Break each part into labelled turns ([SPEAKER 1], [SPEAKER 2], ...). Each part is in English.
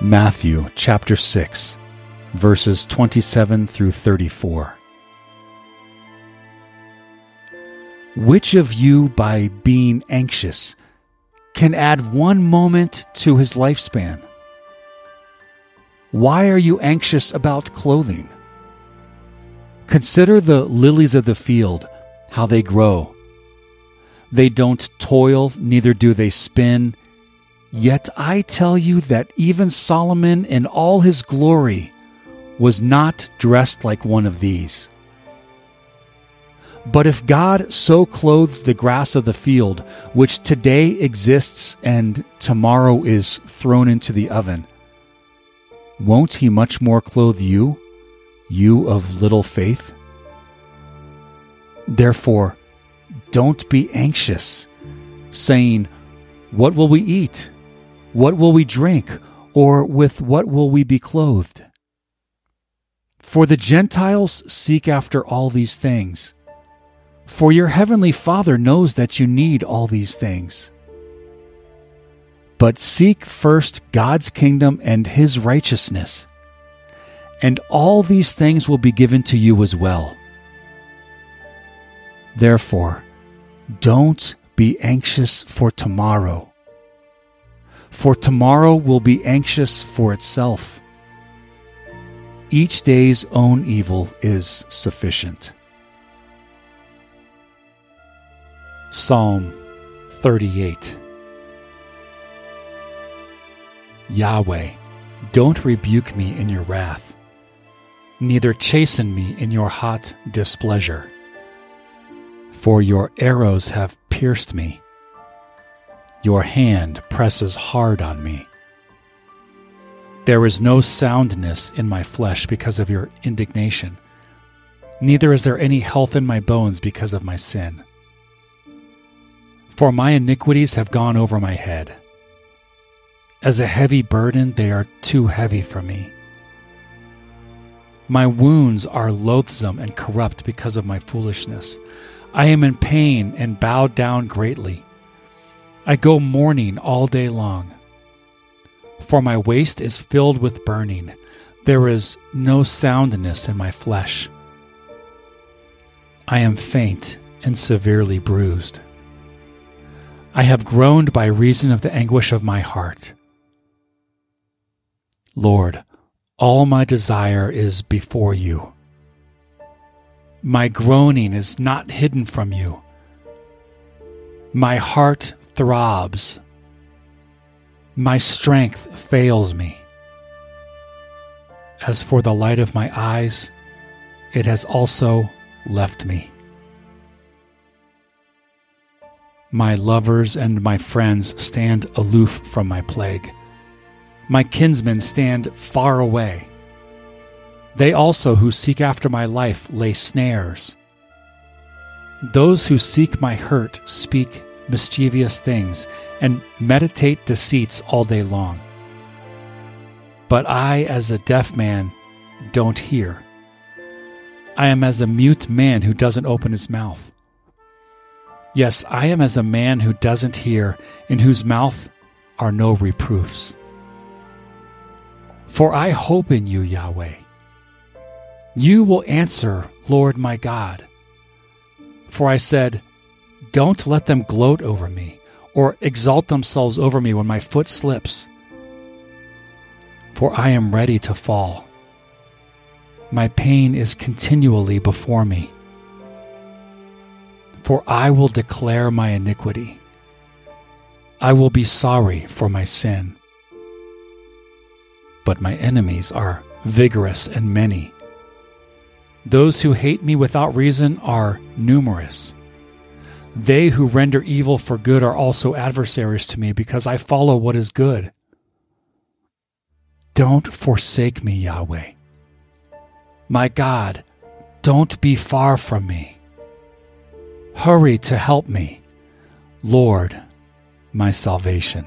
[SPEAKER 1] Matthew chapter 6, verses 27 through 34. Which of you, by being anxious, can add one moment to his lifespan? Why are you anxious about clothing? Consider the lilies of the field, how they grow. They don't toil, neither do they spin. Yet I tell you that even Solomon in all his glory was not dressed like one of these. But if God so clothes the grass of the field, which today exists and tomorrow is thrown into the oven, won't He much more clothe you, you of little faith? Therefore, don't be anxious, saying, What will we eat? What will we drink? Or with what will we be clothed? For the Gentiles seek after all these things for your heavenly Father knows that you need all these things. But seek first God's kingdom and his righteousness, and all these things will be given to you as well. Therefore, don't be anxious for tomorrow, for tomorrow will be anxious for itself. Each day's own evil is sufficient. Psalm 38 Yahweh, don't rebuke me in your wrath, neither chasten me in your hot displeasure. For your arrows have pierced me, your hand presses hard on me. There is no soundness in my flesh because of your indignation, neither is there any health in my bones because of my sin. For my iniquities have gone over my head. As a heavy burden, they are too heavy for me. My wounds are loathsome and corrupt because of my foolishness. I am in pain and bowed down greatly. I go mourning all day long. For my waist is filled with burning. There is no soundness in my flesh. I am faint and severely bruised. I have groaned by reason of the anguish of my heart. Lord, all my desire is before you. My groaning is not hidden from you. My heart throbs. My strength fails me. As for the light of my eyes, it has also left me. My lovers and my friends stand aloof from my plague. My kinsmen stand far away. They also who seek after my life lay snares. Those who seek my hurt speak mischievous things and meditate deceits all day long. But I, as a deaf man, don't hear. I am as a mute man who doesn't open his mouth. Yes, I am as a man who doesn't hear, in whose mouth are no reproofs. For I hope in you, Yahweh. You will answer, Lord my God. For I said, Don't let them gloat over me, or exalt themselves over me when my foot slips. For I am ready to fall. My pain is continually before me for I will declare my iniquity. I will be sorry for my sin. But my enemies are vigorous and many. Those who hate me without reason are numerous. They who render evil for good are also adversaries to me because I follow what is good. don't forsake me, Yahweh. My God, don't be far from me. Hurry to help me, Lord, my salvation.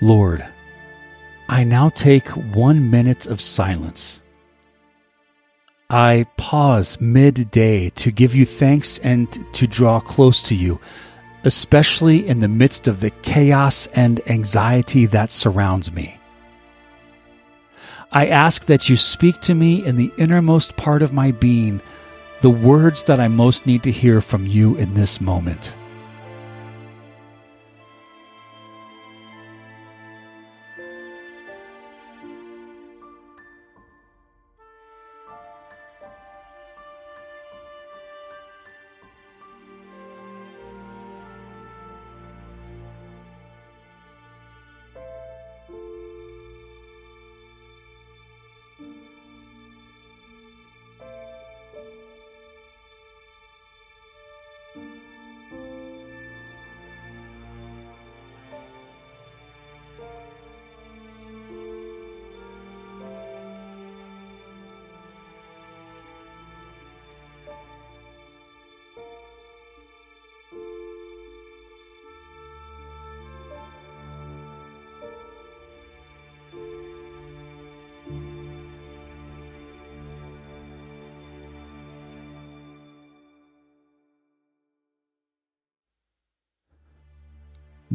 [SPEAKER 1] Lord, I now take one minute of silence. I pause midday to give you thanks and to draw close to you, especially in the midst of the chaos and anxiety that surrounds me. I ask that you speak to me in the innermost part of my being the words that I most need to hear from you in this moment.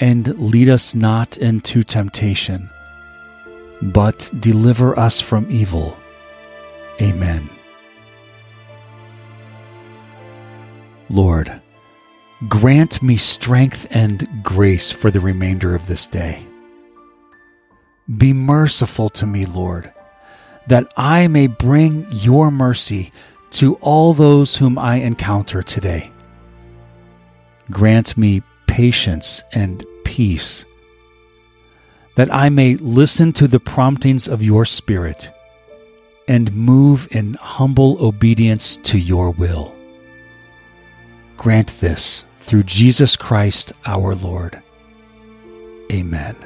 [SPEAKER 1] And lead us not into temptation, but deliver us from evil. Amen. Lord, grant me strength and grace for the remainder of this day. Be merciful to me, Lord, that I may bring your mercy to all those whom I encounter today. Grant me patience and peace, that I may listen to the promptings of your Spirit and move in humble obedience to your will. Grant this through Jesus Christ our Lord. Amen.